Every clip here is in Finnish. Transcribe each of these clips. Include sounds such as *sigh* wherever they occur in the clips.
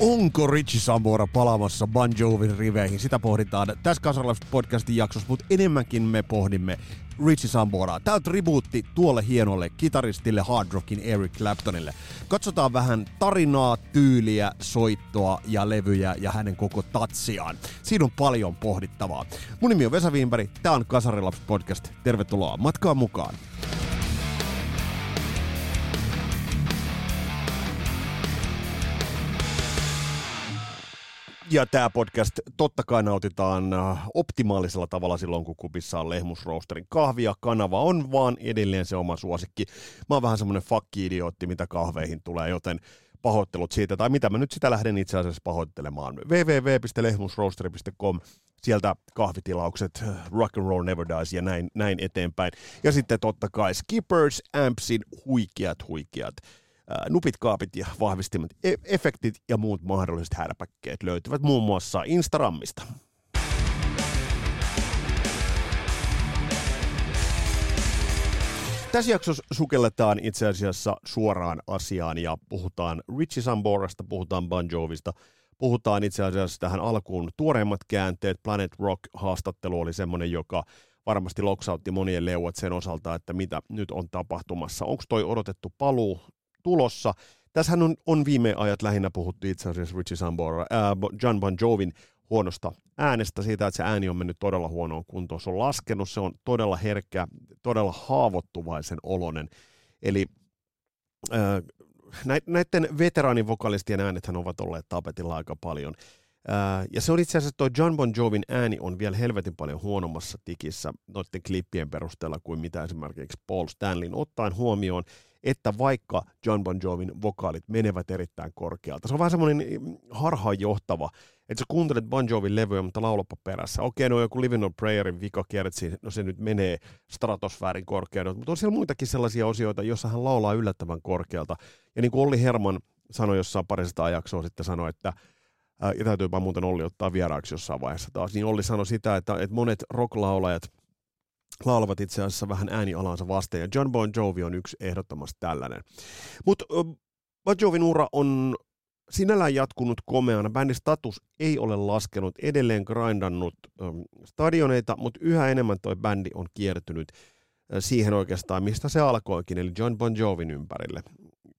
Onko Richie Sambora palaamassa Bon Jovin riveihin? Sitä pohditaan tässä Kasaralaiset podcastin jaksossa, mutta enemmänkin me pohdimme Richie Samboraa. Tämä on tribuutti tuolle hienolle kitaristille hard rockin Eric Claptonille. Katsotaan vähän tarinaa, tyyliä, soittoa ja levyjä ja hänen koko tatsiaan. Siinä on paljon pohdittavaa. Mun nimi on Vesa Wienberg, tämä on Kasarilaps podcast. Tervetuloa matkaan mukaan. Ja tämä podcast totta kai nautitaan äh, optimaalisella tavalla silloin, kun kupissa on lehmusroosterin kahvia. Kanava on vaan edelleen se oma suosikki. Mä oon vähän semmonen fakki-idiootti, mitä kahveihin tulee, joten pahoittelut siitä, tai mitä mä nyt sitä lähden itse asiassa pahoittelemaan. www.lehmusroasteri.com sieltä kahvitilaukset, rock and roll never dies ja näin, näin eteenpäin. Ja sitten totta kai Skippers, Ampsin huikeat, huikeat nupit, kaapit ja vahvistimet, e- efektit ja muut mahdolliset härpäkkeet löytyvät muun muassa Instagramista. Tässä jaksossa sukelletaan itse asiassa suoraan asiaan ja puhutaan Richie Samborasta, puhutaan Bon Jovista, puhutaan itse asiassa tähän alkuun tuoreimmat käänteet. Planet Rock-haastattelu oli semmoinen, joka varmasti loksautti monien leuat sen osalta, että mitä nyt on tapahtumassa. Onko toi odotettu paluu tulossa. Tässähän on, on viime ajat lähinnä puhuttu itse asiassa Richie Sambora, ää, John Bon Jovin huonosta äänestä, siitä, että se ääni on mennyt todella huonoon kuntoon. Se on laskenut, se on todella herkkä, todella haavoittuvaisen olonen. Eli ää, näiden veteraanivokalistien äänethän ovat olleet tapetilla aika paljon. Ää, ja se on itse asiassa tuo John Bon Jovin ääni on vielä helvetin paljon huonommassa tikissä noiden klippien perusteella kuin mitä esimerkiksi Paul Stanley ottaen huomioon, että vaikka John Bon Jovin vokaalit menevät erittäin korkealta. Se on vähän semmoinen mm, harhaanjohtava, että sä kuuntelet Bon Jovin levyä, mutta laulapa perässä. Okei, no joku Living on Prayerin vikakiertsi, no se nyt menee stratosfäärin korkeudelta, mutta on siellä muitakin sellaisia osioita, joissa hän laulaa yllättävän korkealta. Ja niin kuin Olli Herman sanoi jossain parista jaksoa sitten sanoi, että ja täytyypä muuten Olli ottaa vieraaksi jossain vaiheessa taas, niin Olli sanoi sitä, että, että monet rocklaulajat laulavat itse asiassa vähän äänialansa vasten, ja John Bon Jovi on yksi ehdottomasti tällainen. Mutta Bon Jovin ura on sinällään jatkunut komeana. Bändin status ei ole laskenut, edelleen grindannut stadioneita, mutta yhä enemmän toi bändi on kiertynyt siihen oikeastaan, mistä se alkoikin, eli John Bon Jovin ympärille.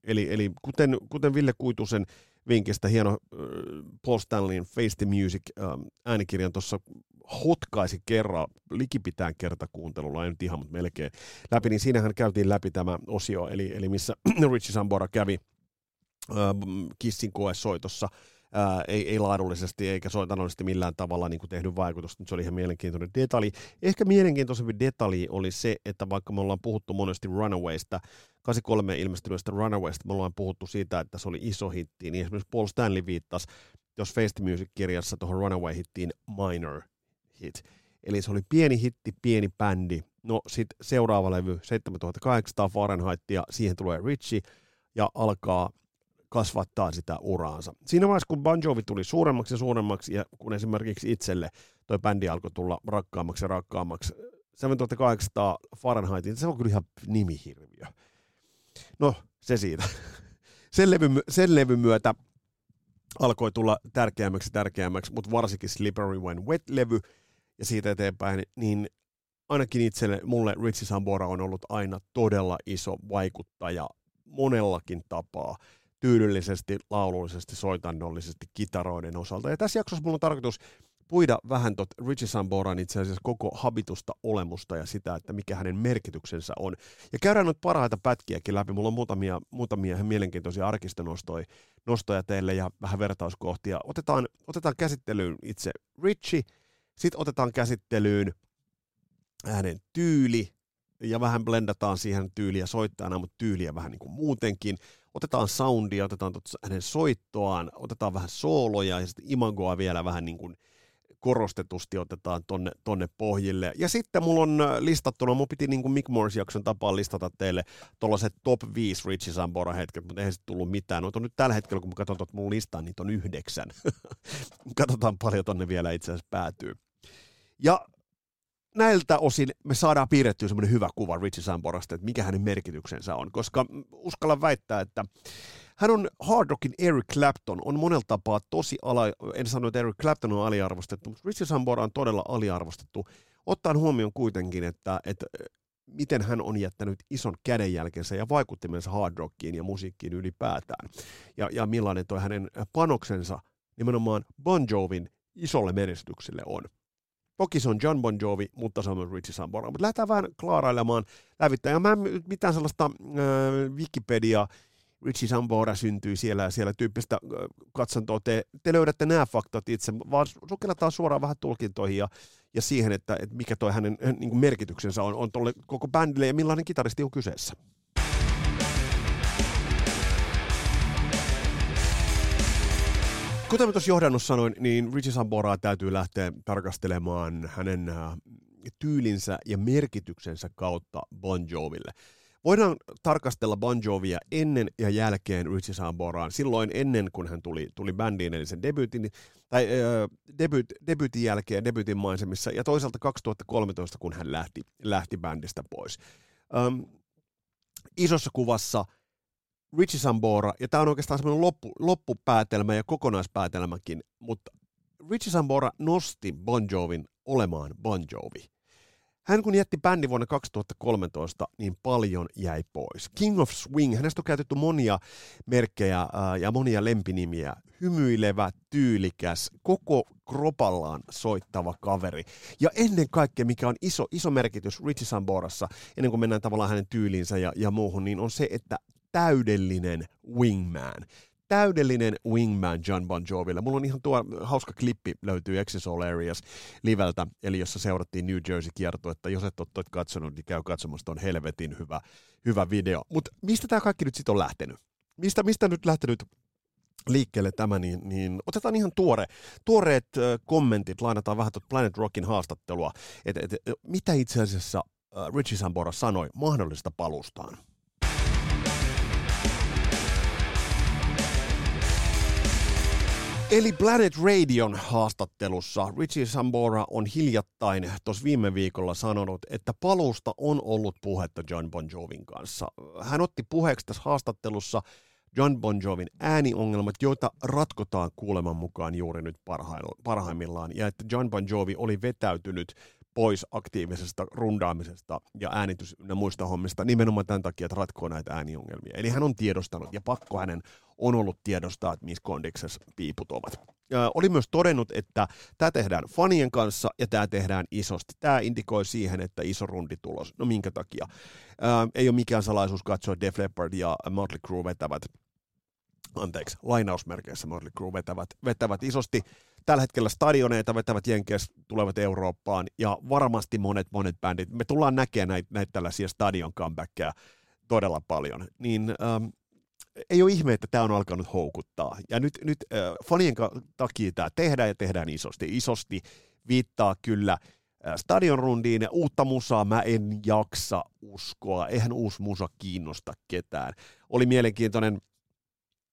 Eli, eli kuten, kuten Ville Kuitusen vinkistä hieno äh, Paul Stanleyin Face the Music äh, äänikirjan tuossa hotkaisi kerran, likipitään kertakuuntelulla, ei nyt ihan, mutta melkein läpi, niin siinähän käytiin läpi tämä osio, eli, eli missä *clears throat* Richie Sambora kävi äh, Kissin koesoitossa, ää, ei, ei laadullisesti eikä soitanollisesti millään tavalla niin kuin tehnyt vaikutusta, se oli ihan mielenkiintoinen detalji. Ehkä mielenkiintoisempi detalji oli se, että vaikka me ollaan puhuttu monesti Runawaysta, 83 ilmestyneestä Runawaysta, me ollaan puhuttu siitä, että se oli iso hitti, niin esimerkiksi Paul Stanley viittasi jos Face Music-kirjassa tuohon Runaway-hittiin minor hit. Eli se oli pieni hitti, pieni bändi. No sitten seuraava levy, 7800 Fahrenheitia, siihen tulee Richie ja alkaa kasvattaa sitä uraansa. Siinä vaiheessa, kun Bon Jovi tuli suuremmaksi ja suuremmaksi, ja kun esimerkiksi itselle toi bändi alkoi tulla rakkaammaksi ja rakkaammaksi, 7800 Fahrenheitin, se on kyllä ihan nimihirviö. No, se siitä. Sen levyn, sen levyn myötä alkoi tulla tärkeämmäksi tärkeämmäksi, mutta varsinkin Slippery When Wet-levy ja siitä eteenpäin, niin ainakin itselle, mulle Richie Sambora on ollut aina todella iso vaikuttaja monellakin tapaa tyydyllisesti, laulullisesti, soitannollisesti, kitaroiden osalta. Ja tässä jaksossa mulla on tarkoitus puida vähän tot Richie Samboran itse asiassa koko habitusta, olemusta ja sitä, että mikä hänen merkityksensä on. Ja käydään nyt parhaita pätkiäkin läpi. Mulla on muutamia, muutamia mielenkiintoisia arkistonostoja nostoja teille ja vähän vertauskohtia. Otetaan, otetaan käsittelyyn itse Richie, sitten otetaan käsittelyyn hänen tyyli, ja vähän blendataan siihen tyyliä soittajana, mutta tyyliä vähän niin kuin muutenkin otetaan soundia, otetaan hänen soittoaan, otetaan vähän sooloja ja sitten imagoa vielä vähän niin kuin korostetusti otetaan tonne, tonne pohjille. Ja sitten mulla on listattuna, mun piti niin kuin Mick Morris-jakson tapaan listata teille tuollaiset top 5 Richie Sambora hetket, mutta eihän se tullut mitään. Noita on nyt tällä hetkellä, kun mä katson tuota mun listaa, niitä on yhdeksän. *laughs* Katsotaan paljon tonne vielä itse asiassa päätyy. Ja näiltä osin me saadaan piirrettyä semmoinen hyvä kuva Richie Samborasta, että mikä hänen merkityksensä on, koska uskallan väittää, että hän on Hard Rockin Eric Clapton, on monella tapaa tosi ala, en sano, että Eric Clapton on aliarvostettu, mutta Richie Sambora on todella aliarvostettu, ottaen huomioon kuitenkin, että, että miten hän on jättänyt ison kädenjälkensä ja vaikuttimensa hard rockiin ja musiikkiin ylipäätään. Ja, ja millainen toi hänen panoksensa nimenomaan Bon Jovin isolle menestykselle on. Toki se on John Bon Jovi, mutta se on myös Richie Sambora. Mutta lähdetään vähän klaarailemaan lävittäin. Ja mä en mitään sellaista äh, Wikipedia Richie Sambora syntyi siellä ja siellä tyyppistä katsantoa. Te, te löydätte nämä faktat itse, vaan sukelletaan suoraan vähän tulkintoihin ja, ja siihen, että, että mikä toi hänen niin merkityksensä on, on tolle koko bändille ja millainen kitaristi on kyseessä. Kuten mä tuossa johdannossa sanoin, niin Richie Samboraa täytyy lähteä tarkastelemaan hänen tyylinsä ja merkityksensä kautta Bon Joville. Voidaan tarkastella Bon Jovia ennen ja jälkeen Richie Samboraan. Silloin ennen, kun hän tuli, tuli bändiin, eli sen debyytin, tai äh, debyyt, debyytin jälkeen, debyytin maisemissa, ja toisaalta 2013, kun hän lähti, lähti bändistä pois. Ähm, isossa kuvassa Richie Sambora, ja tämä on oikeastaan semmoinen loppu, loppupäätelmä ja kokonaispäätelmäkin, mutta Richie Sambora nosti Bon Jovin olemaan Bon Jovi. Hän kun jätti bändi vuonna 2013, niin paljon jäi pois. King of Swing, hänestä on käytetty monia merkkejä ja monia lempinimiä. Hymyilevä, tyylikäs, koko kropallaan soittava kaveri. Ja ennen kaikkea, mikä on iso, iso merkitys Richie Samborassa, ennen kuin mennään tavallaan hänen tyylinsä ja, ja muuhun, niin on se, että täydellinen wingman täydellinen wingman John Bon Joville. Mulla on ihan tuo hauska klippi löytyy All Areas liveltä, eli jossa seurattiin New Jersey että Jos et ole katsonut, niin käy katsomassa, on helvetin hyvä, hyvä video. Mutta mistä tämä kaikki nyt sitten on lähtenyt? Mistä, mistä nyt lähtenyt liikkeelle tämä, niin, niin otetaan ihan tuore, tuoreet kommentit, lainataan vähän tuota Planet Rockin haastattelua, että et, mitä itse asiassa Richie Sambora sanoi mahdollista palustaan. Eli Planet Radion haastattelussa Richie Sambora on hiljattain tuossa viime viikolla sanonut, että paluusta on ollut puhetta John Bon Jovin kanssa. Hän otti puheeksi tässä haastattelussa John Bon Jovin ääniongelmat, joita ratkotaan kuuleman mukaan juuri nyt parhaimmillaan, ja että John Bon Jovi oli vetäytynyt pois aktiivisesta rundaamisesta ja äänitys ja muista hommista nimenomaan tämän takia, että ratkoo näitä ääniongelmia. Eli hän on tiedostanut ja pakko hänen on ollut tiedostaa, että missä kondiksessa piiput ovat. Ja oli myös todennut, että tämä tehdään fanien kanssa ja tämä tehdään isosti. Tämä indikoi siihen, että iso rundi tulos. No minkä takia? Ää, ei ole mikään salaisuus katsoa Def Leppard ja Motley Crue vetävät anteeksi, lainausmerkeissä Motley Crue vetävät, vetävät isosti. Tällä hetkellä stadioneita vetävät Jenkeissä, tulevat Eurooppaan ja varmasti monet monet bändit. Me tullaan näkemään näitä, näitä tällaisia stadion comebackkejä todella paljon. Niin ähm, ei ole ihme, että tämä on alkanut houkuttaa. Ja nyt, nyt äh, fanien takia tämä tehdään ja tehdään isosti. Isosti viittaa kyllä äh, stadion rundiin ja uutta musaa mä en jaksa uskoa. Eihän uusi musa kiinnosta ketään. Oli mielenkiintoinen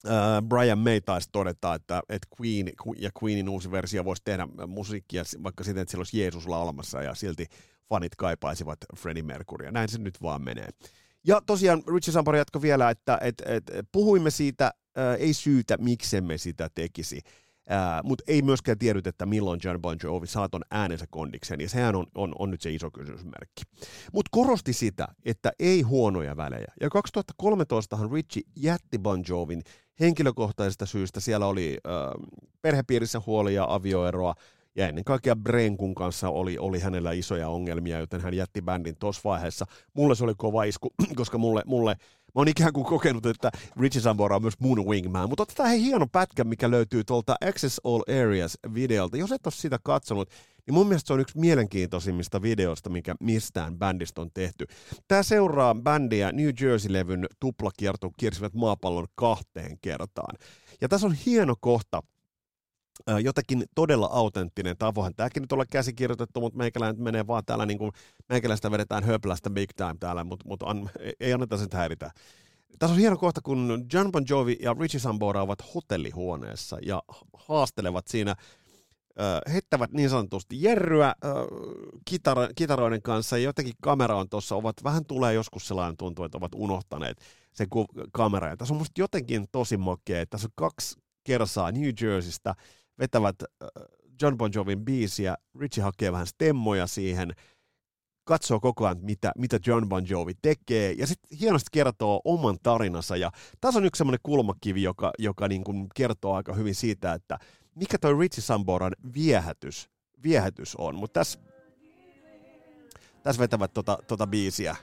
Uh, Brian May taisi todeta, että, että Queen ja Queenin uusi versio voisi tehdä musiikkia vaikka siten, että siellä olisi Jeesus laulamassa ja silti fanit kaipaisivat Freddie Mercurya. Näin se nyt vaan menee. Ja tosiaan Richie Sampari jatkoi vielä, että et, et, puhuimme siitä, äh, ei syytä, miksemme sitä tekisi. Mutta ei myöskään tiedyt, että milloin John Bon Jovi saa ton äänensä kondikseen, ja sehän on, on, on nyt se iso kysymysmerkki. Mutta korosti sitä, että ei huonoja välejä. Ja 2013han Richie jätti Bon Jovin henkilökohtaisesta syystä. Siellä oli uh, perhepiirissä huolia avioeroa, ja ennen kaikkea Brenkun kanssa oli, oli hänellä isoja ongelmia, joten hän jätti bändin tuossa vaiheessa. Mulle se oli kova isku, *clears throat* koska mulle, mulle mä oon ikään kuin kokenut, että Richie Sambora on myös mun wingman. Mutta otetaan hei hieno pätkä, mikä löytyy tuolta Access All Areas-videolta. Jos et ole sitä katsonut, niin mun mielestä se on yksi mielenkiintoisimmista videoista, mikä mistään bändistä on tehty. Tämä seuraa bändiä New Jersey-levyn tuplakierto kiersivät maapallon kahteen kertaan. Ja tässä on hieno kohta, jotenkin todella autenttinen tavohan. Tämäkin nyt olla käsikirjoitettu, mutta meikäläinen menee vaan täällä, niin kuin, meikäläistä vedetään höplästä big time täällä, mutta, mutta an, ei anneta sen häiritä. Tässä on hieno kohta, kun John Bon Jovi ja Richie Sambora ovat hotellihuoneessa ja haastelevat siinä heittävät niin sanotusti jerryä äh, kitaroiden kanssa ja jotenkin kamera on tuossa, ovat vähän tulee joskus sellainen tuntuu, että ovat unohtaneet sen kamera. Tässä on musta jotenkin tosi makea, tässä on kaksi kersaa New Jerseystä, vetävät John Bon Jovin biisiä, Richie hakee vähän stemmoja siihen, katsoo koko ajan, mitä, mitä John Bon Jovi tekee, ja sitten hienosti kertoo oman tarinansa, ja tässä on yksi semmoinen kulmakivi, joka, joka niin kuin kertoo aika hyvin siitä, että mikä toi Richie Samboran viehätys, viehätys on, mutta tässä, tässä vetävät tota, tota biisiä.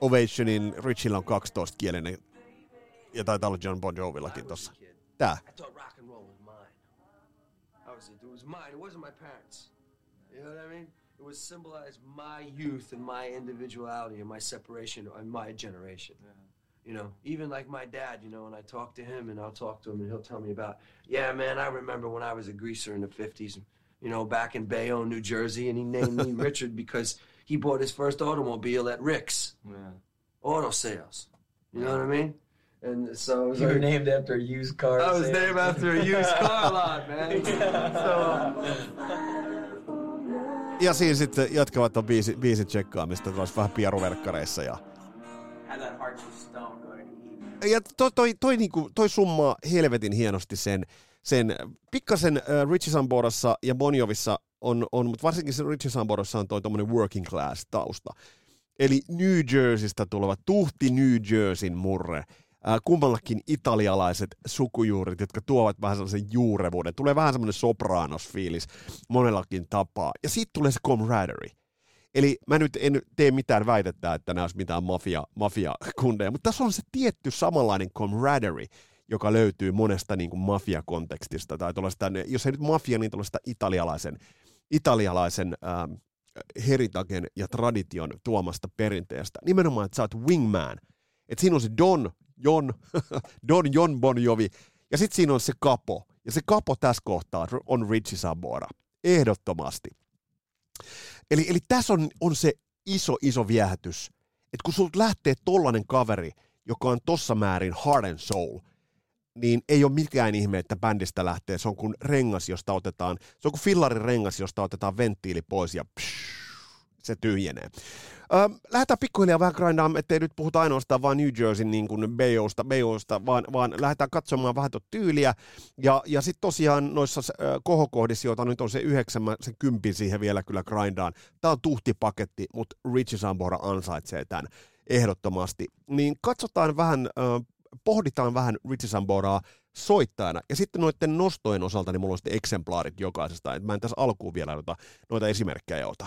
Ovationin Richillä on 12-kielinen, ja taitaa olla John Bon Jovillakin tossa. Tää. It was mine. Obviously, dude was mine. It wasn't my parents. You know what I mean? It was symbolized my youth and my individuality and my separation and my generation. Yeah. You know, even like my dad, you know, when I talk to him and I'll talk to him and he'll tell me about, yeah, man, I remember when I was a greaser in the 50s, you know, back in Bayonne, New Jersey, and he named me *laughs* Richard because he bought his first automobile at Rick's yeah. Auto Sales. You know what I mean? And so you like, were named after a used car. I was named after a used *laughs* car lot, man. so, Ja siinä sitten jatkavat tuon biisi, biisin tsekkaamista tuossa vähän pieruverkkareissa. Ja, ja toi, toi, toi, niinku, toi summaa helvetin hienosti sen, sen pikkasen äh, Richie Samborassa ja Bonjovissa on, on mutta varsinkin se Richie Samborassa on toi tommonen working class tausta. Eli New Jerseystä tuleva tuhti New Jerseyn murre äh, kummallakin italialaiset sukujuurit, jotka tuovat vähän sellaisen juurevuuden. Tulee vähän semmoinen sopranos-fiilis monellakin tapaa. Ja siitä tulee se camaraderie. Eli mä nyt en tee mitään väitettä, että nämä olisi mitään mafia, mafia-kundeja, mutta tässä on se tietty samanlainen camaraderie, joka löytyy monesta niin kuin mafia-kontekstista, tai jos ei nyt mafia, niin tuollaista italialaisen, italialaisen ähm, heritagen ja tradition tuomasta perinteestä. Nimenomaan, että sä oot wingman. Että siinä on se Don, Jon, *laughs* Don Jon Bon Jovi. Ja sitten siinä on se kapo. Ja se kapo tässä kohtaa on Richie Sambora. Ehdottomasti. Eli, eli tässä on, on se iso, iso viehätys. Että kun sulta lähtee tollanen kaveri, joka on tossa määrin heart and soul, niin ei ole mikään ihme, että bändistä lähtee. Se on kuin rengas, josta otetaan, se on kuin fillarin rengas, josta otetaan venttiili pois ja psh, se tyhjenee. Öö, lähdetään pikkuhiljaa vähän grindaamaan, ettei nyt puhuta ainoastaan vain New Jerseyn niin kuin Bayousta, Bayousta vaan, vaan lähdetään katsomaan vähän tuota tyyliä. Ja, ja sitten tosiaan noissa äh, kohokohdissa, joita nyt on se yhdeksän, se kympin siihen vielä kyllä grindaan. Tämä on tuhtipaketti, mutta Richie Sambora ansaitsee tämän ehdottomasti. Niin katsotaan vähän, äh, pohditaan vähän Richie Samboraa soittajana. Ja sitten noiden nostojen osalta, niin mulla on sitten eksemplaarit jokaisesta. Et mä en tässä alkuun vielä noita, noita esimerkkejä ota.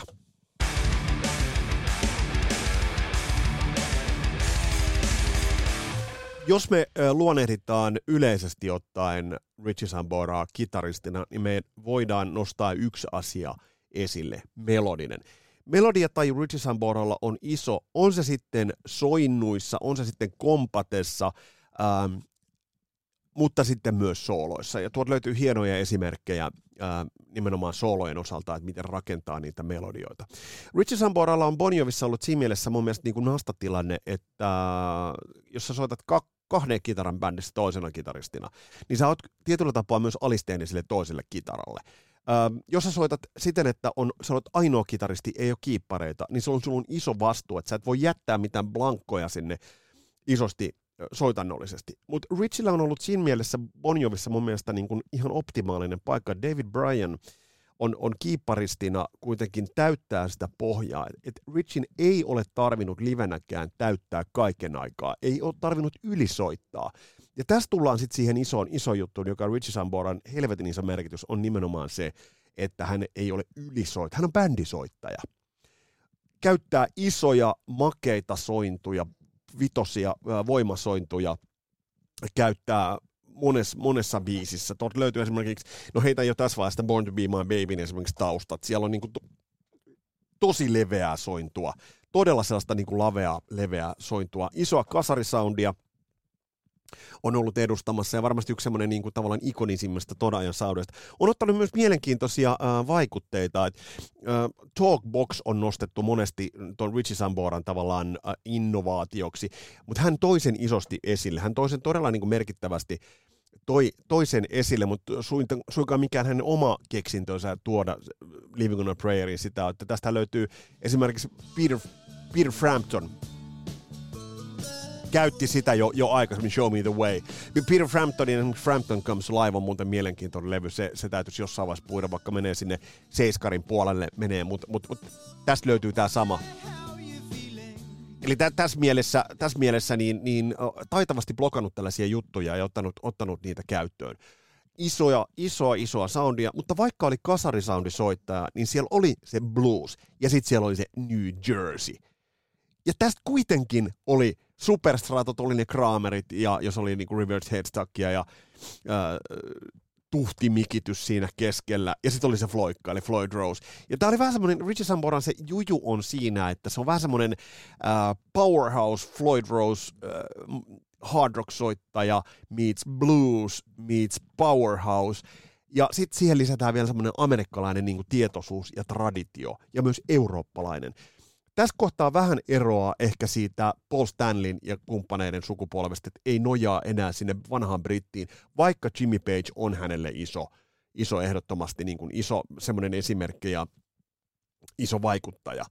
Jos me luonnehditaan yleisesti ottaen Richie Samboraa kitaristina, niin me voidaan nostaa yksi asia esille, melodinen. Melodia tai Richie Samboralla on iso, on se sitten soinnuissa, on se sitten kompatessa, ähm, mutta sitten myös sooloissa. Ja tuolta löytyy hienoja esimerkkejä ää, nimenomaan soolojen osalta, että miten rakentaa niitä melodioita. Richie Samboralla on Bonjovissa ollut siinä mielessä mun mielestä niin kuin nastatilanne, että jos sä soitat kak- kahden kitaran bändissä toisena kitaristina, niin sä oot tietyllä tapaa myös alisteinen sille toiselle kitaralle. Öö, jos sä soitat siten, että on, sä olet ainoa kitaristi, ei ole kiippareita, niin se on sun iso vastuu, että sä et voi jättää mitään blankkoja sinne isosti soitannollisesti. Mutta Richillä on ollut siinä mielessä Bonjovissa mun mielestä niin kuin ihan optimaalinen paikka. David Bryan on, on kiipparistina kuitenkin täyttää sitä pohjaa. Et Richin ei ole tarvinnut livenäkään täyttää kaiken aikaa, ei ole tarvinnut ylisoittaa. Ja tässä tullaan sitten siihen isoon iso juttuun, joka Richie Samboran helvetin iso merkitys, on nimenomaan se, että hän ei ole ylisoittaja, hän on bändisoittaja. Käyttää isoja, makeita sointuja, vitosia voimasointuja, käyttää monessa, monessa biisissä. Tuolta löytyy esimerkiksi, no heitä jo tässä vaiheessa Born to be my baby esimerkiksi taustat. Siellä on niin kuin to, tosi leveää sointua. Todella sellaista niin kuin lavea, leveää sointua. Isoa kasarisoundia. On ollut edustamassa ja varmasti yksi semmoinen niin kuin, tavallaan ikonisimmista ton ajan saudeista. On ottanut myös mielenkiintoisia äh, vaikutteita. Et, äh, Talkbox on nostettu monesti tuon Richie Samboran tavallaan äh, innovaatioksi, mutta hän toisen isosti esille. Hän toisen todella niin kuin merkittävästi toi, toisen esille, mutta suinkaan mikään hänen oma keksintönsä tuoda Living on a Prayerin sitä, että tästä löytyy esimerkiksi Peter, Peter Frampton, käytti sitä jo, jo aikaisemmin, Show Me The Way. Peter Framptonin Frampton Comes Live on muuten mielenkiintoinen levy, se, se täytyisi jossain vaiheessa puida, vaikka menee sinne Seiskarin puolelle menee, mutta mut, mut, tästä löytyy tämä sama. Eli tä, tässä mielessä, tässä mielessä niin, niin taitavasti blokannut tällaisia juttuja ja ottanut, ottanut niitä käyttöön. Isoja, isoa, isoa soundia, mutta vaikka oli kasarisoundisoittaja, niin siellä oli se blues ja sitten siellä oli se New Jersey. Ja tästä kuitenkin oli superstratot, oli ne Kramerit ja jos oli niinku reverse headstockia ja äh, tuhtimikitys siinä keskellä, ja sitten oli se Floydka, eli Floyd Rose. Ja tämä oli vähän semmoinen, Richie Samboran se juju on siinä, että se on vähän semmoinen powerhouse Floyd Rose äh, hard rock-soittaja meets blues meets powerhouse, ja sitten siihen lisätään vielä semmoinen amerikkalainen niin tietoisuus ja traditio, ja myös eurooppalainen tässä kohtaa vähän eroa ehkä siitä Paul Stanlin ja kumppaneiden sukupolvesta, että ei nojaa enää sinne vanhaan brittiin, vaikka Jimmy Page on hänelle iso, iso ehdottomasti niin kuin iso semmoinen esimerkki ja iso vaikuttaja.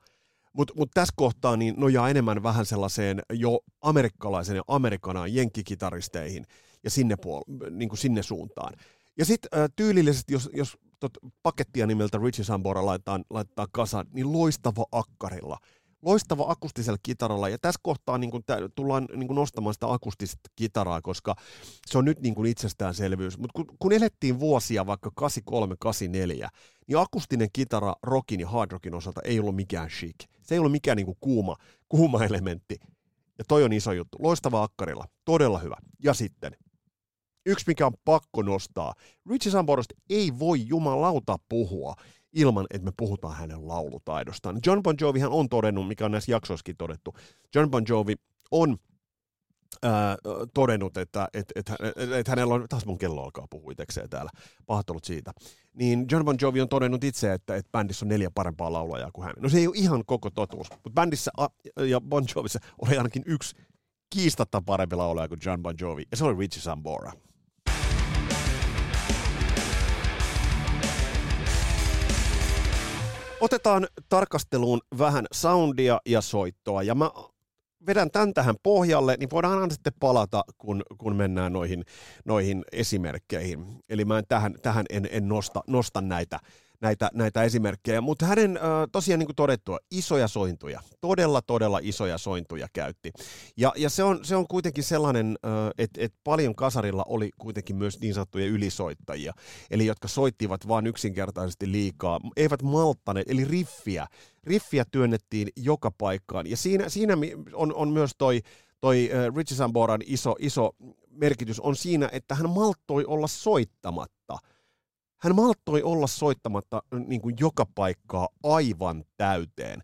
Mutta mut tässä kohtaa niin nojaa enemmän vähän sellaiseen jo amerikkalaisen ja amerikanaan jenkkikitaristeihin ja sinne, puol- niin kuin sinne suuntaan. Ja sitten äh, tyylillisesti, jos, jos tot pakettia nimeltä Richie Sambora laittaa, laittaa kasaan, niin loistava akkarilla. Loistava akustisella kitaralla, ja tässä kohtaa niin tää, tullaan niin kun nostamaan sitä akustista kitaraa, koska se on nyt niin kun itsestäänselvyys. Mutta kun, kun elettiin vuosia vaikka 83, 84, niin akustinen kitara rockin ja hard rockin osalta ei ollut mikään chic. Se ei ollut mikään niin kuuma, kuuma elementti. Ja toi on iso juttu. Loistava akkarilla. Todella hyvä. Ja sitten yksi, mikä on pakko nostaa. Richie Samborosta ei voi jumalauta puhua ilman, että me puhutaan hänen laulutaidostaan. John Bon Jovihan on todennut, mikä on näissä jaksoissakin todettu, John Bon Jovi on ää, todennut, että et, et, et, et hänellä on, taas mun kello alkaa puhua itsekseen täällä, pahoittelut siitä, niin John Bon Jovi on todennut itse, että, että bändissä on neljä parempaa laulajaa kuin hän. No se ei ole ihan koko totuus, mutta bändissä ja Bon Jovissa oli ainakin yksi kiistatta parempi laulaja kuin John Bon Jovi, ja se oli Richie Sambora. Otetaan tarkasteluun vähän soundia ja soittoa, ja mä vedän tämän tähän pohjalle, niin voidaan sitten palata, kun, kun mennään noihin, noihin esimerkkeihin. Eli mä en tähän, tähän en, en nosta, nosta näitä näitä, näitä esimerkkejä. Mutta hänen tosiaan niin kuin todettua, isoja sointuja, todella todella isoja sointuja käytti. Ja, ja se, on, se on kuitenkin sellainen, että et paljon kasarilla oli kuitenkin myös niin sanottuja ylisoittajia, eli jotka soittivat vain yksinkertaisesti liikaa, eivät malttaneet, eli riffiä. Riffiä työnnettiin joka paikkaan. Ja siinä, siinä on, on myös toi, toi Richie Samboran iso, iso merkitys on siinä, että hän malttoi olla soittamatta – hän malttoi olla soittamatta niin kuin joka paikkaa aivan täyteen.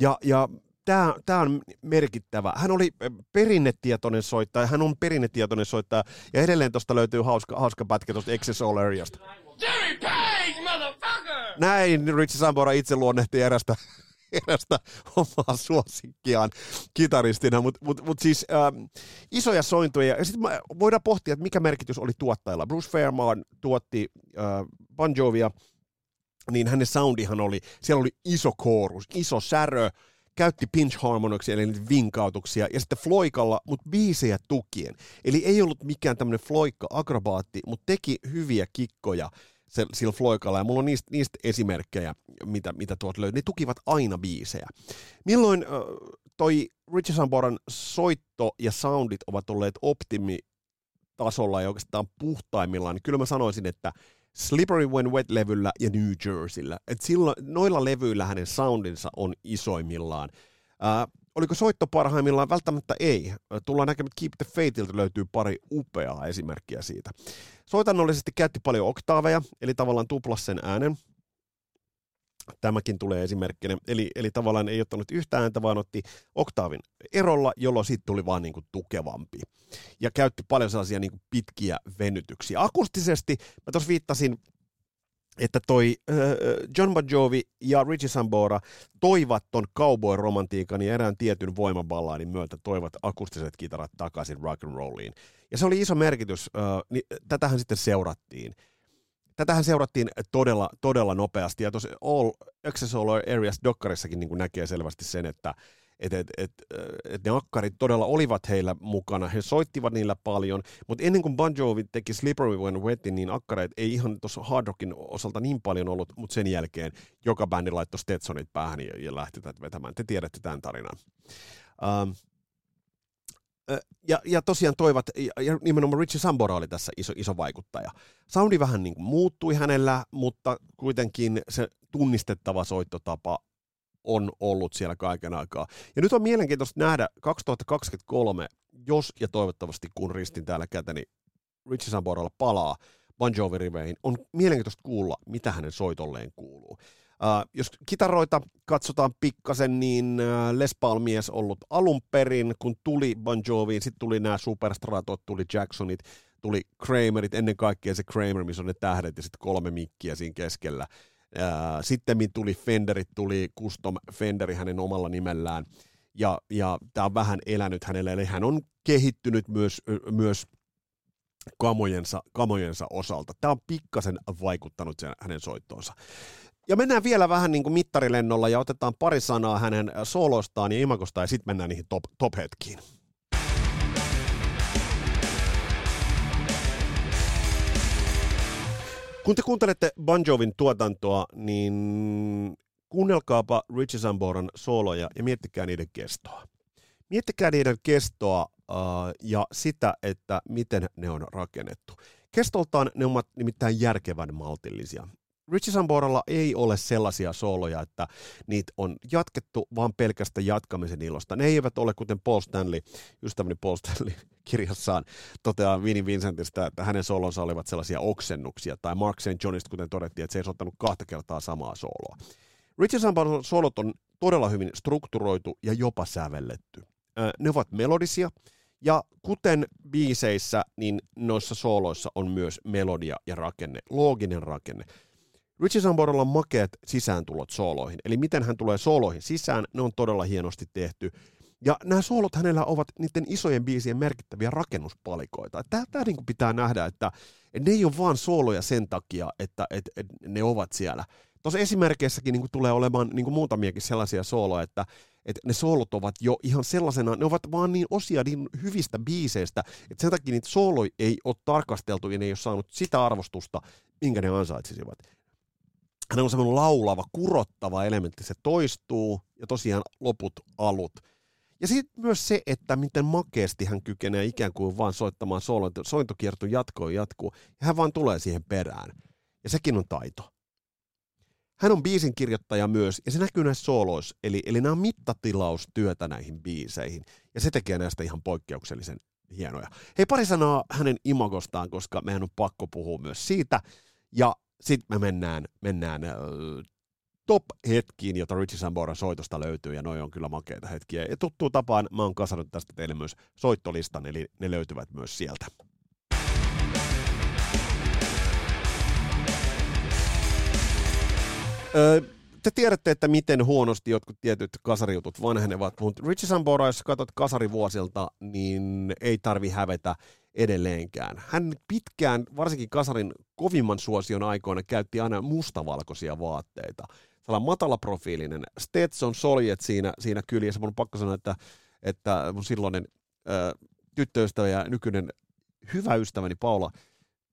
Ja, ja tämä, tämä on merkittävä. Hän oli perinnetietoinen soittaja, hän on perinnetietoinen soittaja, ja edelleen tuosta löytyy hauska, hauska pätkä tuosta Excess All Areasta. Näin Richie Sambora itse luonnehti erästä erästä omaa suosikkiaan kitaristina, mutta mut, mut siis ähm, isoja sointuja. Ja sitten voidaan pohtia, että mikä merkitys oli tuottajilla. Bruce Fairman tuotti äh, Bon Jovia, niin hänen soundihan oli, siellä oli iso koorus, iso särö, käytti pinch harmonoksia, eli niitä vinkautuksia, ja sitten floikalla, mutta biisejä tukien. Eli ei ollut mikään tämmöinen floikka akrobaatti, mutta teki hyviä kikkoja sillä Floikalla, ja mulla on niistä, niistä esimerkkejä, mitä, mitä tuot löytyy. Ne tukivat aina biisejä. Milloin äh, toi Richie Samboran soitto ja soundit ovat olleet optimitasolla ja oikeastaan puhtaimmillaan, niin kyllä mä sanoisin, että Slippery When Wet-levyllä ja New Jerseyllä. Et silloin, noilla levyillä hänen soundinsa on isoimmillaan. Äh, oliko soitto parhaimmillaan? Välttämättä ei. Tullaan näkemään, että Keep the Fateilta löytyy pari upeaa esimerkkiä siitä. Soitannollisesti käytti paljon oktaaveja, eli tavallaan tuplas sen äänen. Tämäkin tulee esimerkkinä. Eli, eli tavallaan ei ottanut yhtä ääntä, vaan otti oktaavin erolla, jolloin siitä tuli vaan niin kuin tukevampi. ja käytti paljon sellaisia niin kuin pitkiä venytyksiä. Akustisesti, mä tuossa viittasin että toi äh, John Bon Jovi ja Richie Sambora toivat ton cowboy-romantiikan ja erään tietyn voimaballadin myötä toivat akustiset kitarat takaisin rock and rolliin. Ja se oli iso merkitys, äh, niin tätähän sitten seurattiin. Tätähän seurattiin todella, todella nopeasti, ja tuossa All Access All Areas Dokkarissakin niin näkee selvästi sen, että että et, et, et ne akkarit todella olivat heillä mukana, he soittivat niillä paljon, mutta ennen kuin Bon Jovi teki Slippery When Wet, niin akkareet ei ihan tuossa hard rockin osalta niin paljon ollut, mutta sen jälkeen joka bändi laittoi Stetsonit päähän ja, ja lähti tätä vetämään. Te tiedätte tämän tarinan. Um, ja, ja tosiaan toivat, ja nimenomaan Richie Sambora oli tässä iso, iso vaikuttaja. Soundi vähän niin kuin muuttui hänellä, mutta kuitenkin se tunnistettava soittotapa on ollut siellä kaiken aikaa. Ja nyt on mielenkiintoista nähdä 2023, jos ja toivottavasti kun ristin täällä käteni Richie Samboralla palaa Bon Jovi-riveihin, on mielenkiintoista kuulla, mitä hänen soitolleen kuuluu. Uh, jos kitaroita katsotaan pikkasen, niin uh, Les Paul-mies ollut alun perin, kun tuli Bon Joviin, sitten tuli nämä Superstratot, tuli Jacksonit, tuli Kramerit, ennen kaikkea se Kramer, missä on ne tähdet ja sitten kolme mikkiä siinä keskellä. Sitten tuli Fenderit, tuli Custom Fenderi hänen omalla nimellään, ja, ja tämä on vähän elänyt hänelle, eli hän on kehittynyt myös, myös kamojensa, kamojensa osalta. Tämä on pikkasen vaikuttanut sen, hänen soittoonsa. Ja mennään vielä vähän niin kuin mittarilennolla ja otetaan pari sanaa hänen soolostaan ja imakostaan ja sitten mennään niihin top, top-hetkiin. Kun te kuuntelette Bon Jovin tuotantoa, niin kuunnelkaapa Richie Samboran sooloja ja miettikää niiden kestoa. Miettikää niiden kestoa uh, ja sitä, että miten ne on rakennettu. Kestoltaan ne ovat nimittäin järkevän maltillisia. Richie Samboralla ei ole sellaisia sooloja, että niitä on jatkettu vaan pelkästä jatkamisen ilosta. Ne eivät ole, kuten Paul Stanley, ystäväni Paul Stanley *laughs* kirjassaan toteaa Vinnie Vincentistä, että hänen soolonsa olivat sellaisia oksennuksia, tai Mark St. Johnista, kuten todettiin, että se ei ottanut kahta kertaa samaa sooloa. Richie Samboran soolot on todella hyvin strukturoitu ja jopa sävelletty. Ne ovat melodisia, ja kuten biiseissä, niin noissa sooloissa on myös melodia ja rakenne, looginen rakenne. Richie Samboralla on makeat sisääntulot sooloihin, eli miten hän tulee sooloihin sisään, ne on todella hienosti tehty. Ja nämä soolot hänellä ovat niiden isojen biisien merkittäviä rakennuspalikoita. Tämä, niin pitää nähdä, että, että ne ei ole vaan sooloja sen takia, että, että, että ne ovat siellä. Tuossa esimerkkeissäkin niin tulee olemaan niin muutamiakin sellaisia sooloja, että, että ne soolot ovat jo ihan sellaisena, ne ovat vaan niin osia niin hyvistä biiseistä, että sen takia niitä sooloja ei ole tarkasteltu ja ne ei ole saanut sitä arvostusta, minkä ne ansaitsisivat hän on semmoinen laulava, kurottava elementti, se toistuu ja tosiaan loput alut. Ja sitten myös se, että miten makeasti hän kykenee ikään kuin vaan soittamaan soolon, sointokierto jatkuu jatkuu, ja hän vaan tulee siihen perään. Ja sekin on taito. Hän on biisin kirjoittaja myös, ja se näkyy näissä sooloissa, eli, eli nämä on mittatilaustyötä näihin biiseihin, ja se tekee näistä ihan poikkeuksellisen hienoja. Hei, pari sanaa hänen imagostaan, koska meidän on pakko puhua myös siitä, ja sitten me mennään, mennään äh, top-hetkiin, jota Richie Samboran soitosta löytyy, ja noin on kyllä makeita hetkiä. Ja tuttuun tapaan mä oon kasannut tästä teille myös soittolistan, eli ne löytyvät myös sieltä. Öö, te tiedätte, että miten huonosti jotkut tietyt kasarijutut vanhenevat, mutta Richie Sambora, jos katsot kasarivuosilta, niin ei tarvi hävetä edelleenkään. Hän pitkään, varsinkin kasarin kovimman suosion aikoina, käytti aina mustavalkoisia vaatteita. Sellainen matalaprofiilinen Stetson soljet siinä, siinä kyljessä. Mun on pakko sanoa, että, että mun silloinen ö, tyttöystävä ja nykyinen hyvä ystäväni Paula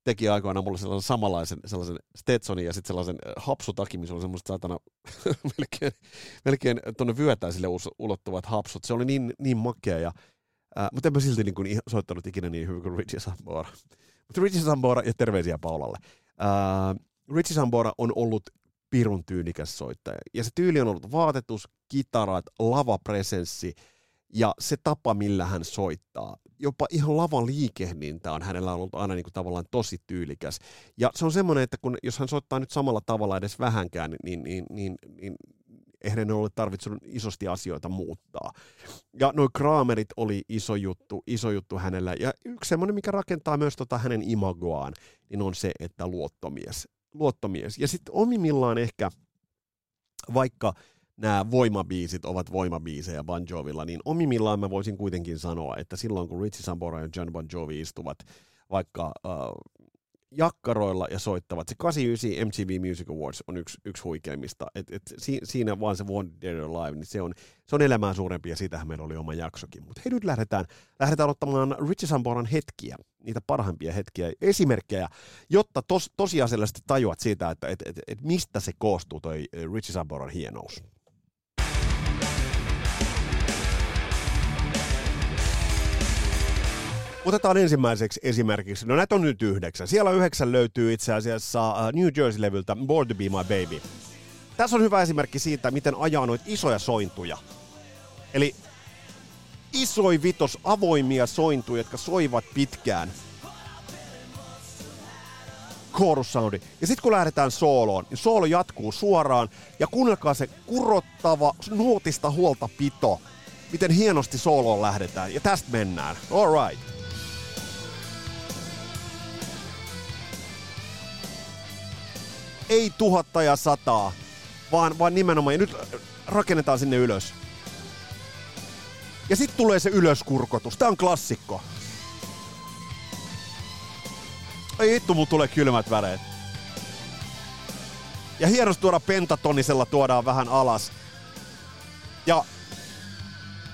teki aikoinaan mulle sellaisen samanlaisen sellaisen Stetsonin ja sitten sellaisen hapsutakin, missä oli semmoista saatana *laughs* melkein, melkein tuonne vyötäisille ulottuvat hapsut. Se oli niin, niin makea ja Uh, mutta mä silti niin kuin, soittanut ikinä niin hyvin kuin Richie Sambora. Mutta Richie Sambora ja terveisiä Paulalle. Uh, Richie Sambora on ollut pirun tyylikäs soittaja. Ja se tyyli on ollut vaatetus, kitarat, lavapresenssi ja se tapa, millä hän soittaa. Jopa ihan lavan liikehdintä on hänellä ollut aina niin kuin tavallaan tosi tyylikäs. Ja se on semmoinen, että kun, jos hän soittaa nyt samalla tavalla edes vähänkään, niin, niin, niin, niin eihän ne ole tarvitsenut isosti asioita muuttaa. Ja noin Kramerit oli iso juttu, iso juttu hänellä. Ja yksi semmoinen, mikä rakentaa myös tota hänen imagoaan, niin on se, että luottomies. luottomies. Ja sitten omimillaan ehkä, vaikka nämä voimabiisit ovat voimabiisejä Bon Jovilla, niin omimillaan mä voisin kuitenkin sanoa, että silloin kun Richie Sambora ja John Bon Jovi istuvat vaikka uh, jakkaroilla ja soittavat. Se 89 MTV Music Awards on yksi, yksi huikeimmista. Et, et, si, siinä vaan se One Dead or Alive, niin se on, se on elämää suurempi ja siitähän meillä oli oma jaksokin. Mutta hei nyt lähdetään, lähdetään ottamaan Richie Samboran hetkiä, niitä parhaimpia hetkiä, esimerkkejä, jotta tos, tosiasiallisesti tajuat siitä, että et, et, et mistä se koostuu toi Richie Samboran hienous. Otetaan ensimmäiseksi esimerkiksi, no näitä on nyt yhdeksän. Siellä yhdeksän löytyy itse asiassa uh, New Jersey-levyltä Born to be my baby. Tässä on hyvä esimerkki siitä, miten ajaa noita isoja sointuja. Eli isoi vitos avoimia sointuja, jotka soivat pitkään. Chorus soundi. Ja sitten kun lähdetään sooloon, niin soolo jatkuu suoraan. Ja kuunnelkaa se kurottava, nuotista huolta pito. Miten hienosti sooloon lähdetään. Ja tästä mennään. All right. Ei tuhatta ja sataa, vaan, vaan nimenomaan, ja nyt rakennetaan sinne ylös. Ja sitten tulee se ylöskurkotus. Tämä on klassikko. Ei vittu, mulla tulee kylmät väreet. Ja hienosti tuoda pentatonisella tuodaan vähän alas. Ja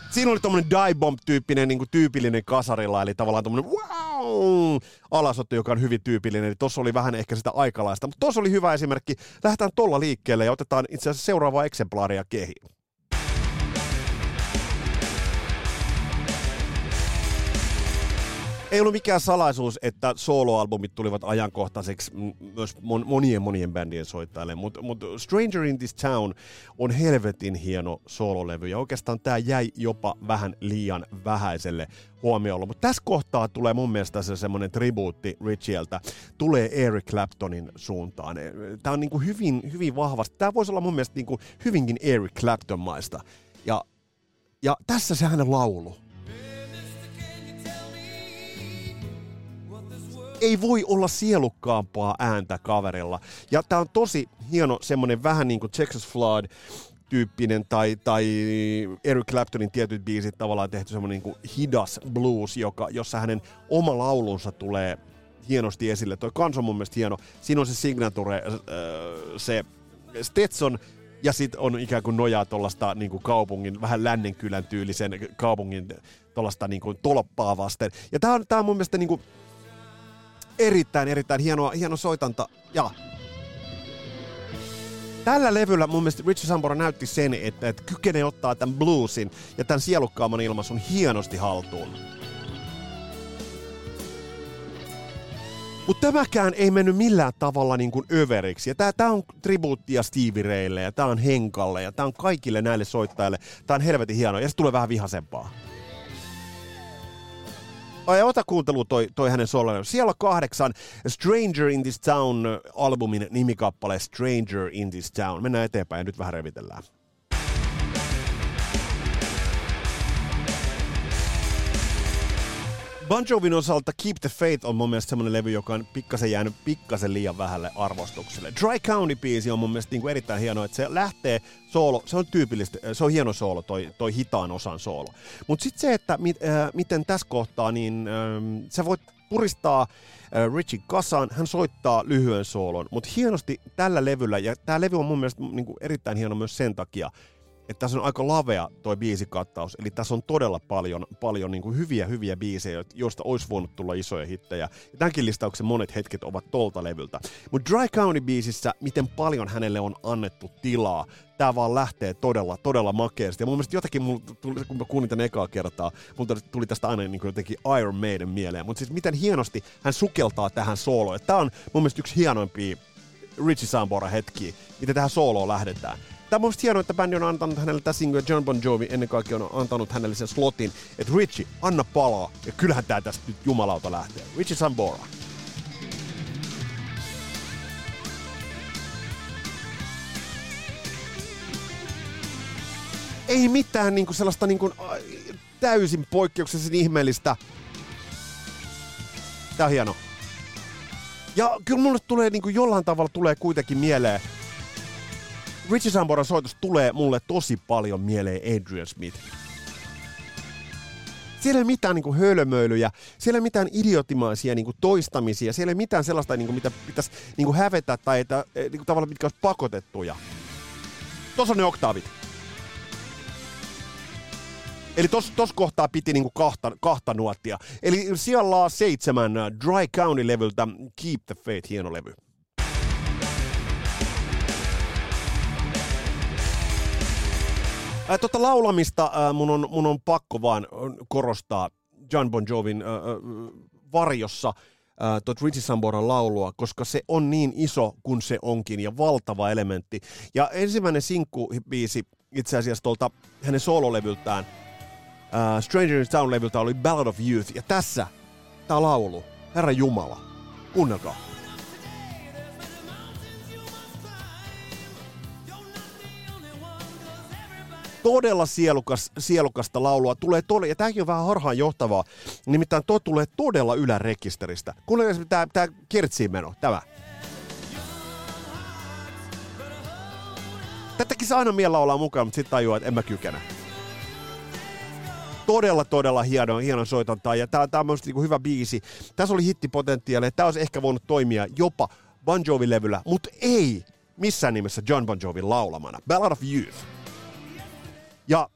siinä oli tommonen die bomb-tyyppinen niin tyypillinen kasarilla, eli tavallaan tommonen wow, alasotto, joka on hyvin tyypillinen. Eli tossa oli vähän ehkä sitä aikalaista, mutta tossa oli hyvä esimerkki. Lähdetään tolla liikkeelle ja otetaan itse asiassa seuraavaa eksemplaaria kehiin. Ei ollut mikään salaisuus, että soloalbumit tulivat ajankohtaiseksi myös monien monien bändien soittajille, mutta mut Stranger in this Town on helvetin hieno sololevy ja oikeastaan tämä jäi jopa vähän liian vähäiselle huomiolle. Mutta tässä kohtaa tulee mun mielestä se semmoinen tribuutti Richieltä, tulee Eric Claptonin suuntaan. Tämä on niinku hyvin, hyvin vahvasti, tämä voisi olla mun mielestä niinku hyvinkin Eric Clapton-maista. Ja, ja tässä se hänen laulu ei voi olla sielukkaampaa ääntä kaverilla. Ja tää on tosi hieno semmonen vähän niin kuin Texas Flood tyyppinen tai, tai Eric Claptonin tietyt biisit tavallaan tehty semmoinen niin hidas blues, joka, jossa hänen oma laulunsa tulee hienosti esille. Toi kans on mun mielestä hieno. Siinä on se signature, äh, se Stetson, ja sitten on ikään kuin nojaa tuollaista niin kaupungin, vähän lännenkylän tyylisen kaupungin tuollaista niin kuin tolppaa vasten. Ja tää on, tää on mun mielestä niin kuin, erittäin, erittäin hieno, hieno soitanta. Ja tällä levyllä mun mielestä Richard Sambora näytti sen, että, että kykenee ottaa tämän bluesin ja tämän sielukkaamman ilmaisun hienosti haltuun. Mutta tämäkään ei mennyt millään tavalla niin kuin överiksi. Ja tää, tää on tribuuttia Stevie Raylle ja tää on Henkalle ja tää on kaikille näille soittajille. Tää on helvetin hieno ja se tulee vähän vihasempaa. Ai, ota kuuntelu toi, toi hänen solonen. Siellä kahdeksan Stranger in this Town-albumin nimikappale Stranger in this Town. Mennään eteenpäin ja nyt vähän revitellään. Bon Jovin osalta Keep the Faith on mun mielestä semmoinen levy, joka on pikkasen jäänyt pikkasen liian vähälle arvostukselle. Dry County-biisi on mun mielestä niin kuin erittäin hieno, että se lähtee soolo, se on tyypillistä, se on hieno soolo, toi, toi hitaan osan soolo. Mutta sitten se, että mit, äh, miten tässä kohtaa, niin äh, sä voit puristaa äh, Richie kasaan, hän soittaa lyhyen soolon, mutta hienosti tällä levyllä, ja tämä levy on mun mielestä niin kuin erittäin hieno myös sen takia, että tässä on aika lavea toi biisikattaus, eli tässä on todella paljon, paljon niin kuin hyviä, hyviä biisejä, joista olisi voinut tulla isoja hittejä. Ja tämänkin listauksen monet hetket ovat tolta levyltä. Mutta Dry County-biisissä, miten paljon hänelle on annettu tilaa, tämä vaan lähtee todella, todella makeasti. Ja mun mielestä jotakin, kun mä kuulin tämän ekaa kertaa, mulla tuli tästä aina niin kuin jotenkin Iron Maiden mieleen. Mutta siis miten hienosti hän sukeltaa tähän sooloon. Tämä on mun mielestä yksi hienoimpia Richie Sambora hetkiä, miten tähän sooloon lähdetään. Tämä on hienoa, että bändi on antanut hänelle tässä single John Bon Jovi ennen kaikkea on antanut hänelle sen slotin, että Richie, anna palaa, ja kyllähän tää tästä nyt jumalauta lähtee. Richie Sambora. Ei mitään niinku sellaista niinku, täysin poikkeuksellisen ihmeellistä. Tää on hieno. Ja kyllä mulle tulee niinku jollain tavalla tulee kuitenkin mieleen, Richie Samboran soitos tulee mulle tosi paljon mieleen Adrian Smith. Siellä ei ole mitään niin hölmöilyjä, siellä ei ole mitään idiotimaisia niin toistamisia, siellä ei ole mitään sellaista, niin kuin, mitä pitäisi niin hävetä tai että, niin kuin, tavallaan mitkä olisi pakotettuja. Tuossa on ne oktaavit. Eli tos, tos kohtaa piti niinku kahta, kahta nuottia. Eli siellä seitsemän Dry County-levyltä Keep the Faith, hieno levy. Tota laulamista ää, mun, on, mun on pakko vaan korostaa John Bon Jovin ää, varjossa tuota Richie Samboran laulua, koska se on niin iso kuin se onkin ja valtava elementti. Ja ensimmäinen sinkkubiisi itse asiassa tuolta hänen sololevyltään, uh, Stranger in Town-levyltä oli Ballad of Youth. Ja tässä tämä laulu, Herra Jumala, kuunnelkaa. Todella sielukas, sielukasta laulua. Tulee todella, ja tämäkin on vähän harhaan johtavaa, nimittäin tuo tulee todella ylärekisteristä. Kuunnellaan tämä, tämä kertsiin meno, tämä. Tätäkin saa aina miellä olla mukaan, mutta sitten tajuaa, että en mä kykene. Todella, todella hieno, hieno soitonta, ja tämä, on myös niin hyvä biisi. Tässä oli hittipotentiaali, tämä olisi ehkä voinut toimia jopa Bon Jovi-levyllä, mutta ei missään nimessä John Bon Jovin laulamana. Ballad of Youth. Ja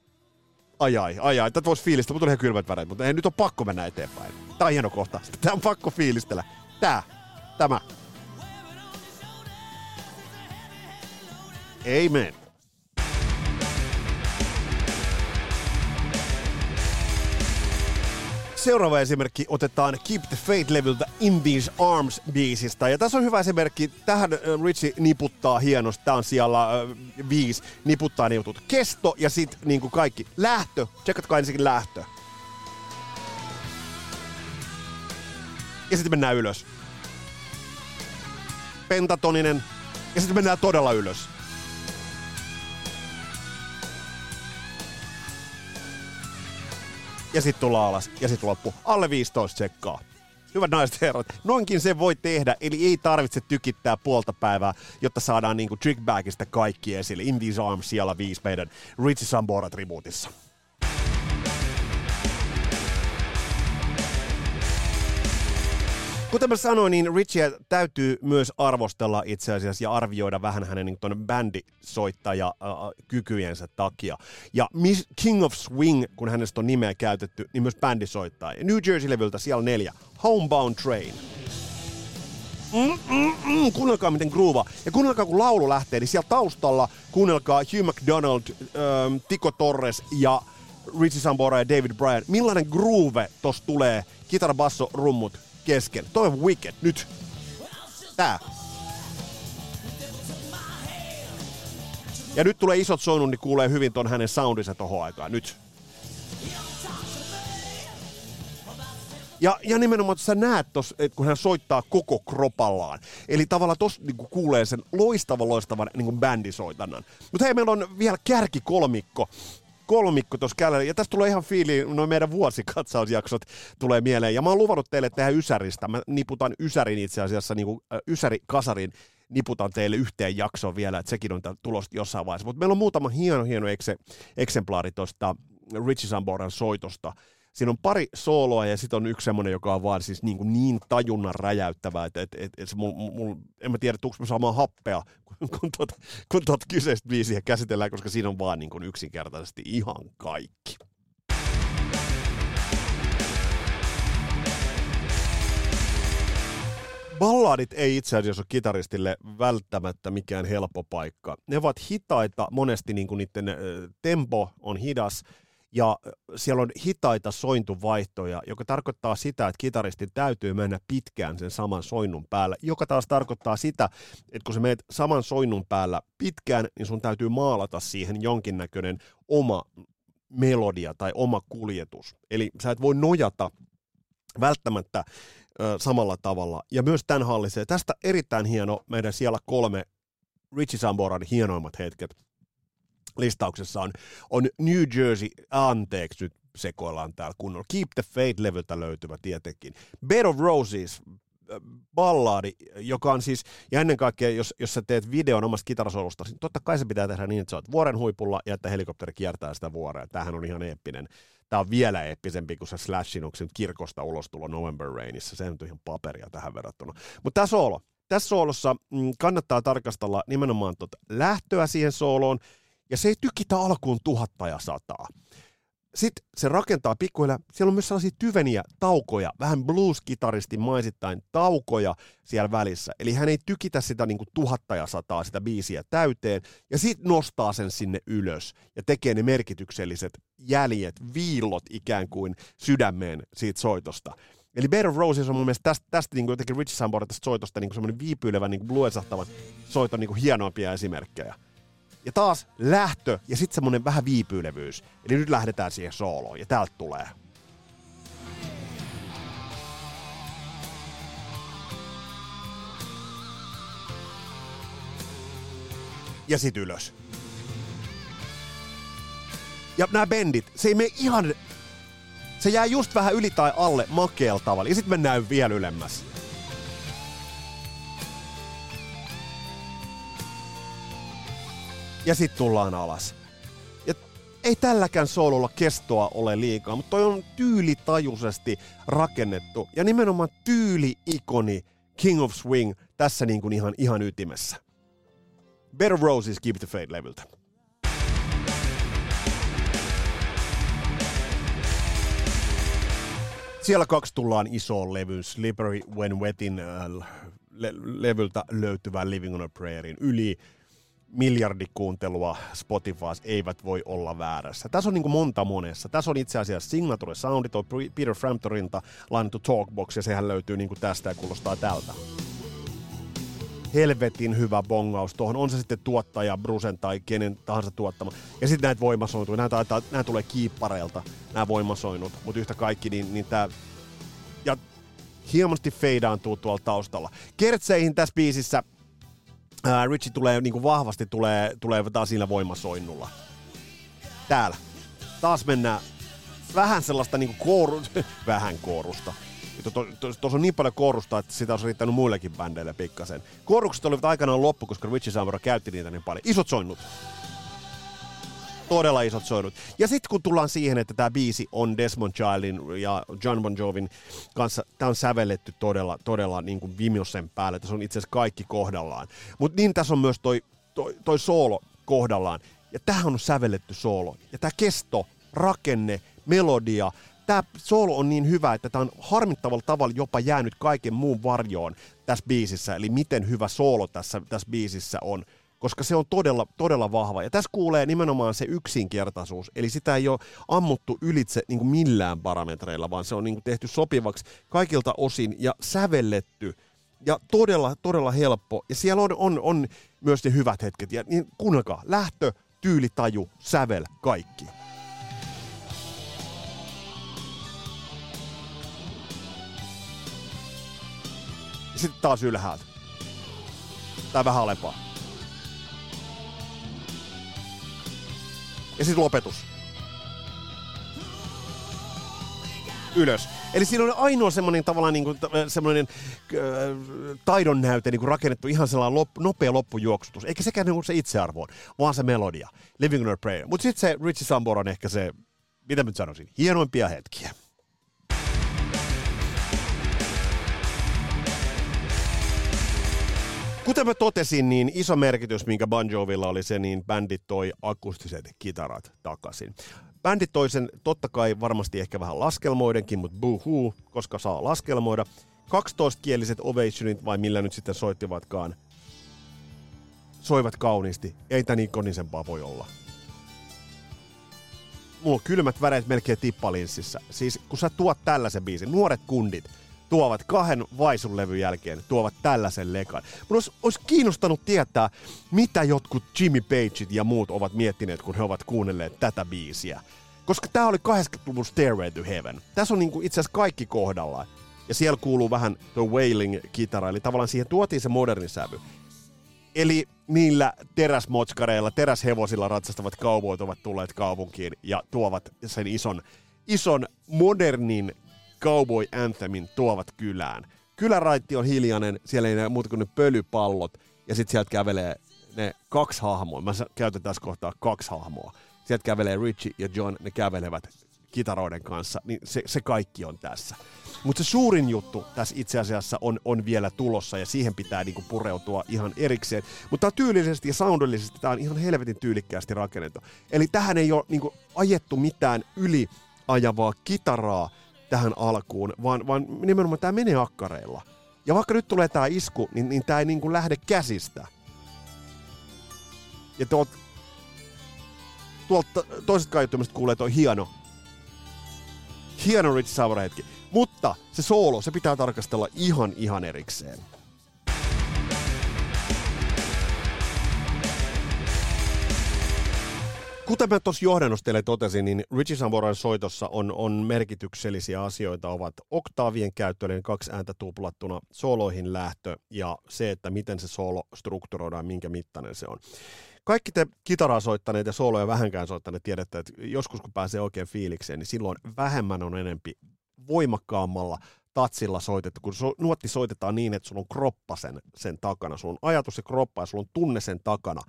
ai ai, ai ai, tätä voisi fiilistellä, mutta on ihan kylmät väreet, mutta ei, nyt on pakko mennä eteenpäin. Tää on hieno kohta. *laughs* Tää on pakko fiilistellä. Tää, tämä. Amen. Seuraava esimerkki otetaan Keep the Faith-levyltä In These Arms-biisistä. Ja tässä on hyvä esimerkki. Tähän Richie niputtaa hienosti. Tämä on siellä äh, viisi. Niputtaa ne jutut. Kesto ja sitten niin kuin kaikki. Lähtö. Tsekatkaa ensinnäkin lähtö. Ja sitten mennään ylös. Pentatoninen. Ja sitten mennään todella ylös. Ja sitten tullaan alas ja sitten loppu. Alle 15 sekkaa. Hyvät naiset herrat, noinkin se voi tehdä, eli ei tarvitse tykittää puolta päivää, jotta saadaan niinku trickbagista kaikki esille. In These Arms siellä viisi meidän Richie Sambora-tribuutissa. Kuten mä sanoin, niin Richie täytyy myös arvostella itse asiassa ja arvioida vähän hänen niin bändisoittaja äh, kykyjensä takia. Ja Miss King of Swing, kun hänestä on nimeä käytetty, niin myös bändisoittaja. New Jersey-levyltä siellä neljä. Homebound Train. Mm-mm-mm, kuunnelkaa miten groova. Ja kuunnelkaa kun laulu lähtee, niin siellä taustalla kuunnelkaa Hugh McDonald, ähm, Tico Torres ja Richie Sambora ja David Bryan. Millainen groove tossa tulee? Kitara, basso, rummut kesken. Toi on Wicked. Nyt. Tää. Ja nyt tulee isot soinut, niin kuulee hyvin ton hänen soundinsa tohon aikaan. Nyt. Ja, ja nimenomaan, että sä näet tos, että kun hän soittaa koko kropallaan. Eli tavallaan tos niin kuulee sen loistavan, loistavan niin bändisoitannan. Mutta hei, meillä on vielä kärkikolmikko kolmikko tuossa kädellä. Ja tästä tulee ihan fiili, noin meidän vuosikatsausjaksot tulee mieleen. Ja mä oon luvannut teille tehdä Ysäristä. Mä niputan Ysärin itse asiassa, niin kuin, äh, Ysäri Kasarin niputan teille yhteen jaksoon vielä, että sekin on tulosta jossain vaiheessa. Mutta meillä on muutama hieno, hieno ekse, eksemplaari tuosta Richie Samboran soitosta siinä on pari sooloa ja sitten on yksi semmoinen, joka on vaan siis niin, kuin niin tajunnan räjäyttävää, että et, et, et mul, mul, en mä tiedä, tuuks mä saamaan happea, kun, kun, tuot, kun tuot kyseistä biisiä käsitellään, koska siinä on vaan niin kuin yksinkertaisesti ihan kaikki. Balladit ei itse asiassa ole kitaristille välttämättä mikään helppo paikka. Ne ovat hitaita, monesti niin kuin niiden tempo on hidas, ja siellä on hitaita sointuvaihtoja, joka tarkoittaa sitä, että kitaristin täytyy mennä pitkään sen saman soinnun päällä, joka taas tarkoittaa sitä, että kun sä menet saman soinnun päällä pitkään, niin sun täytyy maalata siihen jonkinnäköinen oma melodia tai oma kuljetus. Eli sä et voi nojata välttämättä ö, samalla tavalla. Ja myös tämän hallisee. Tästä erittäin hieno meidän siellä kolme Richie Samboran hienoimmat hetket. Listauksessa on, on New Jersey, anteeksi nyt sekoillaan täällä kunnolla. Keep the Faith-levyltä löytyvä tietenkin. Bed of Roses, ballaadi, joka on siis, ja ennen kaikkea, jos, jos sä teet videon omasta kitarasolusta, niin totta kai se pitää tehdä niin, että sä oot vuoren huipulla ja että helikopteri kiertää sitä vuorea. Tämähän on ihan eeppinen. Tämä on vielä eeppisempi kuin se Slashin, onko se nyt kirkosta ulostulo November Rainissa. Se on ihan paperia tähän verrattuna. Mutta tämä soolo. Tässä soolossa mm, kannattaa tarkastella nimenomaan tuota lähtöä siihen sooloon, ja se ei tykitä alkuun tuhatta ja sataa. Sitten se rakentaa pikkuhiljaa, siellä on myös sellaisia tyveniä taukoja, vähän blues-kitaristin maisittain taukoja siellä välissä. Eli hän ei tykitä sitä niin kuin tuhatta ja sataa sitä biisiä täyteen, ja sitten nostaa sen sinne ylös ja tekee ne merkitykselliset jäljet, viillot ikään kuin sydämeen siitä soitosta. Eli Bear of Roses on mun mielestä tästä, tästä niin kuin jotenkin Richie Sambora tästä soitosta niin semmoinen viipyilevä, niin kuin bluesahtavan soiton niin kuin hienoimpia esimerkkejä. Ja taas lähtö ja sitten semmonen vähän viipyilevyys. Eli nyt lähdetään siihen sooloon ja täältä tulee. Ja sit ylös. Ja nämä bendit, se ei mene ihan... Se jää just vähän yli tai alle makeella tavalla. Ja sit mennään vielä ylemmäs. Ja sitten tullaan alas. Ja ei tälläkään soololla kestoa ole liikaa, mutta toi on tyylitajuisesti rakennettu ja nimenomaan tyyli-ikoni King of Swing tässä niin kuin ihan, ihan ytimessä. Better Roses Keep the Fade-levyltä. Siellä kaksi tullaan isoon levyyn, Slippery When Wetin äh, le- levyltä löytyvän Living on a Prayerin yli miljardikuuntelua Spotifys eivät voi olla väärässä. Tässä on niin kuin monta monessa. Tässä on itse asiassa Signature Soundi, tuo Peter Framptoninta lainattu Talkbox, ja sehän löytyy niin kuin tästä ja kuulostaa tältä. Helvetin hyvä bongaus tuohon, on se sitten tuottaja, Brusen tai kenen tahansa tuottama. Ja sitten näitä voimasointuja, nämä, taitaa, nämä tulee kiippareilta, nämä voimasoinnut, mutta yhtä kaikki, niin, niin tämä... Ja hienosti feidaantuu tuolla taustalla. Kertseihin tässä biisissä ää, Richie tulee niin kuin vahvasti tulee, tulee taas siinä voimasoinnulla. Täällä. Taas mennään vähän sellaista niin kooru, *laughs* vähän koorusta. Tuossa to, to, on niin paljon koorusta, että sitä olisi riittänyt muillekin bändeille pikkasen. Koorukset olivat aikanaan loppu, koska Richie Sambora käytti niitä niin paljon. Isot soinnut todella isot soidut. Ja sitten kun tullaan siihen, että tämä biisi on Desmond Childin ja John Bon Jovin kanssa, tämä on sävelletty todella, todella niin kuin Vimiosen päälle. Tässä on itse asiassa kaikki kohdallaan. Mutta niin tässä on myös toi, toi, toi soolo kohdallaan. Ja tähän on sävelletty soolo. Ja tämä kesto, rakenne, melodia, tämä soolo on niin hyvä, että tämä on harmittavalla tavalla jopa jäänyt kaiken muun varjoon tässä biisissä. Eli miten hyvä soolo tässä, tässä biisissä on koska se on todella, todella vahva. Ja tässä kuulee nimenomaan se yksinkertaisuus, eli sitä ei ole ammuttu ylitse niin kuin millään parametreilla, vaan se on niin kuin tehty sopivaksi kaikilta osin ja sävelletty ja todella, todella helppo. Ja siellä on, on, on myös ne hyvät hetket. Ja niin kuunnelkaa, lähtö, tyyli, taju, sävel, kaikki. Sitten taas ylhäältä. Tai vähän alempaa. Ja sitten lopetus. Ylös. Eli siinä on ainoa semmoinen tavallaan niin kuin, semmoinen äh, taidon näyte niin kuin rakennettu ihan sellainen lop, nopea loppujuoksutus. Eikä sekään niin kuin se itsearvoon, vaan se melodia. Living on a Prayer. Mutta sitten se Richie Sambor on ehkä se, mitä nyt sanoisin, hienoimpia hetkiä. Kuten mä totesin, niin iso merkitys, minkä Bon Jovilla oli se, niin bändit toi akustiset kitarat takaisin. Bändit toi sen totta kai varmasti ehkä vähän laskelmoidenkin, mutta buhu, koska saa laskelmoida. 12-kieliset ovationit, vai millä nyt sitten soittivatkaan, soivat kauniisti. Ei tän ikonisempaa voi olla. Mulla on kylmät väreet melkein tippalinssissä. Siis kun sä tuot tällaisen biisin, nuoret kundit – tuovat kahden vaisun levyn jälkeen, tuovat tällaisen lekan. Mun olisi, olisi kiinnostanut tietää, mitä jotkut Jimmy Pageit ja muut ovat miettineet, kun he ovat kuunnelleet tätä biisiä. Koska tämä oli 80-luvun Stairway to Heaven. Tässä on niinku itse asiassa kaikki kohdallaan. Ja siellä kuuluu vähän tuo wailing-kitara, eli tavallaan siihen tuotiin se moderni sävy. Eli niillä teräsmotskareilla, teräshevosilla ratsastavat kaupoit ovat tulleet kaupunkiin ja tuovat sen ison, ison modernin cowboy anthemin tuovat kylään. Kyläraitti on hiljainen, siellä ei näe muuta kuin ne pölypallot, ja sitten sieltä kävelee ne kaksi hahmoa. Mä käytän tässä kohtaa kaksi hahmoa. Sieltä kävelee Richie ja John, ne kävelevät kitaroiden kanssa, niin se, se kaikki on tässä. Mutta se suurin juttu tässä itse asiassa on, on vielä tulossa ja siihen pitää niinku pureutua ihan erikseen. Mutta tyylisesti ja soundillisesti tämä on ihan helvetin tyylikkäästi rakennettu. Eli tähän ei ole niinku ajettu mitään yli ajavaa kitaraa tähän alkuun, vaan, vaan nimenomaan tämä menee akkareilla. Ja vaikka nyt tulee tämä isku, niin, niin tämä ei niinku lähde käsistä. Ja tuolta, tuolta toisesta kaiuttimesta kuulee toi hieno, hieno Rich Sauer hetki. Mutta se soolo, se pitää tarkastella ihan ihan erikseen. Kuten mä tuossa johdannossa teille totesin, niin Richie Samboran soitossa on, on merkityksellisiä asioita, ovat oktaavien käyttö, eli kaksi ääntä tuplattuna, sooloihin lähtö ja se, että miten se soolo strukturoidaan, minkä mittainen se on. Kaikki te kitaraa soittaneet ja sooloja vähänkään soittaneet tiedätte, että joskus kun pääsee oikein fiilikseen, niin silloin vähemmän on enempi voimakkaammalla tatsilla soitettu, kun so, nuotti soitetaan niin, että sulla on kroppa sen, sen takana, sulla on ajatus ja kroppa ja sulla on tunne sen takana.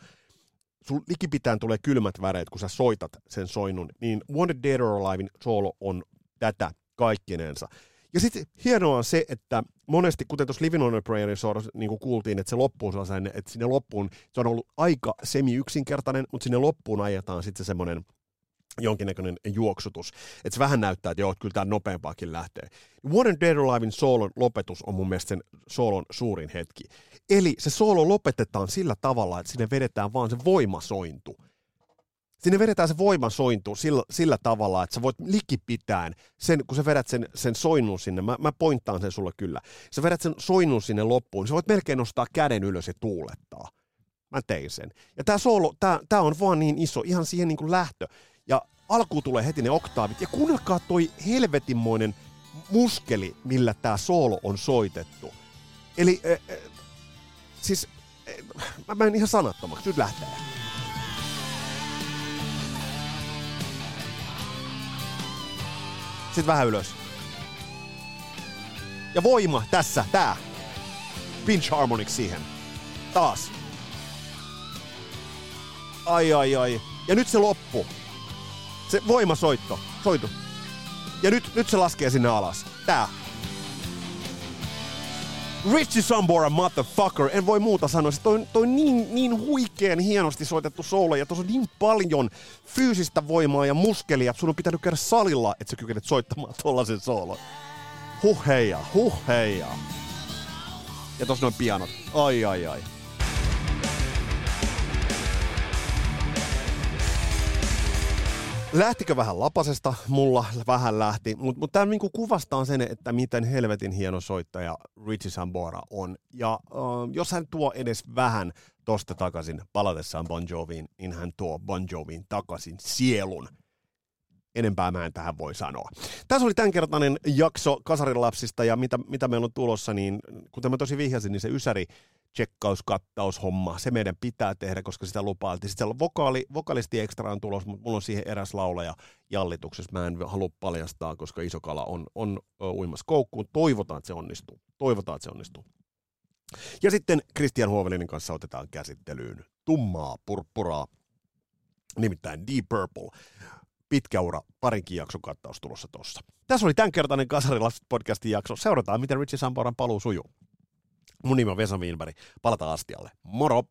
Sul likipitään tulee kylmät väreet, kun sä soitat sen soinnun, niin Wanted Dead or Alivein soolo on tätä kaikkinensa. Ja sitten hienoa on se, että monesti, kuten tuossa Living on a Prayerin niin kuin kuultiin, että se loppuun sellaisen, että sinne loppuun, se on ollut aika semi-yksinkertainen, mutta sinne loppuun ajetaan sitten se semmoinen jonkinnäköinen juoksutus. Että se vähän näyttää, että joo, kyllä tämä nopeampaakin lähtee. Warren Dead Alivein soolon lopetus on mun mielestä sen soolon suurin hetki. Eli se soolo lopetetaan sillä tavalla, että sinne vedetään vaan se voimasointu. Sinne vedetään se voimasointu sillä, sillä tavalla, että sä voit likipitään sen, kun sä vedät sen, sen soinnun sinne, mä, mä pointtaan sen sulle kyllä, sä vedät sen soinnun sinne loppuun, sä voit melkein nostaa käden ylös ja tuulettaa. Mä tein sen. Ja tää soolo, tää, tää on vaan niin iso, ihan siihen niin kuin lähtö. Ja alkuun tulee heti ne oktaavit. Ja kuunnelkaa toi helvetinmoinen muskeli, millä tämä soolo on soitettu. Eli äh, äh, siis mä menen ihan sanattomaksi. Nyt lähtee. Sitten vähän ylös. Ja voima tässä, tää. Pinch harmonics siihen. Taas. Ai ai ai. Ja nyt se loppu. Se voimasoitto. Soitu. Ja nyt, nyt se laskee sinne alas. Tää. Richie Sambora, motherfucker. En voi muuta sanoa. Se toi, toi niin, niin huikean hienosti soitettu soolo ja tuossa on niin paljon fyysistä voimaa ja muskelia. Sun on pitänyt käydä salilla, että sä kykenet soittamaan tollasen soolon. Huh heija, huh heija. Ja tossa noin pianot. Ai ai ai. Lähtikö vähän lapasesta? Mulla vähän lähti, mutta mut tämä niinku kuvastaa sen, että miten helvetin hieno soittaja Richie Sambora on. Ja uh, jos hän tuo edes vähän tosta takaisin palatessaan Bon Joviin, niin hän tuo Bon Joviin takaisin sielun. Enempää mä en tähän voi sanoa. Tässä oli tämänkertainen jakso Kasarilapsista ja mitä, mitä meillä on tulossa, niin kuten mä tosi vihjasin, niin se Ysäri tsekkauskattaushomma, se meidän pitää tehdä, koska sitä lupailtiin. Sitten siellä vokaali, vokalisti ekstra on tulossa, mutta mulla on siihen eräs laulaja jallituksessa. Mä en halua paljastaa, koska iso kala on, on uimassa koukkuun. Toivotaan, että se onnistuu. Toivotaan, että se onnistuu. Ja sitten Christian Huovelinin kanssa otetaan käsittelyyn tummaa purppuraa, nimittäin Deep Purple. Pitkä ura, parinkin jakson kattaus tulossa tossa. Tässä oli tämänkertainen Kasarilapset podcastin jakso. Seurataan, miten Richie Samporan paluu sujuu. Mun nimi on Vesa Wienberg. Palataan astialle. Moro!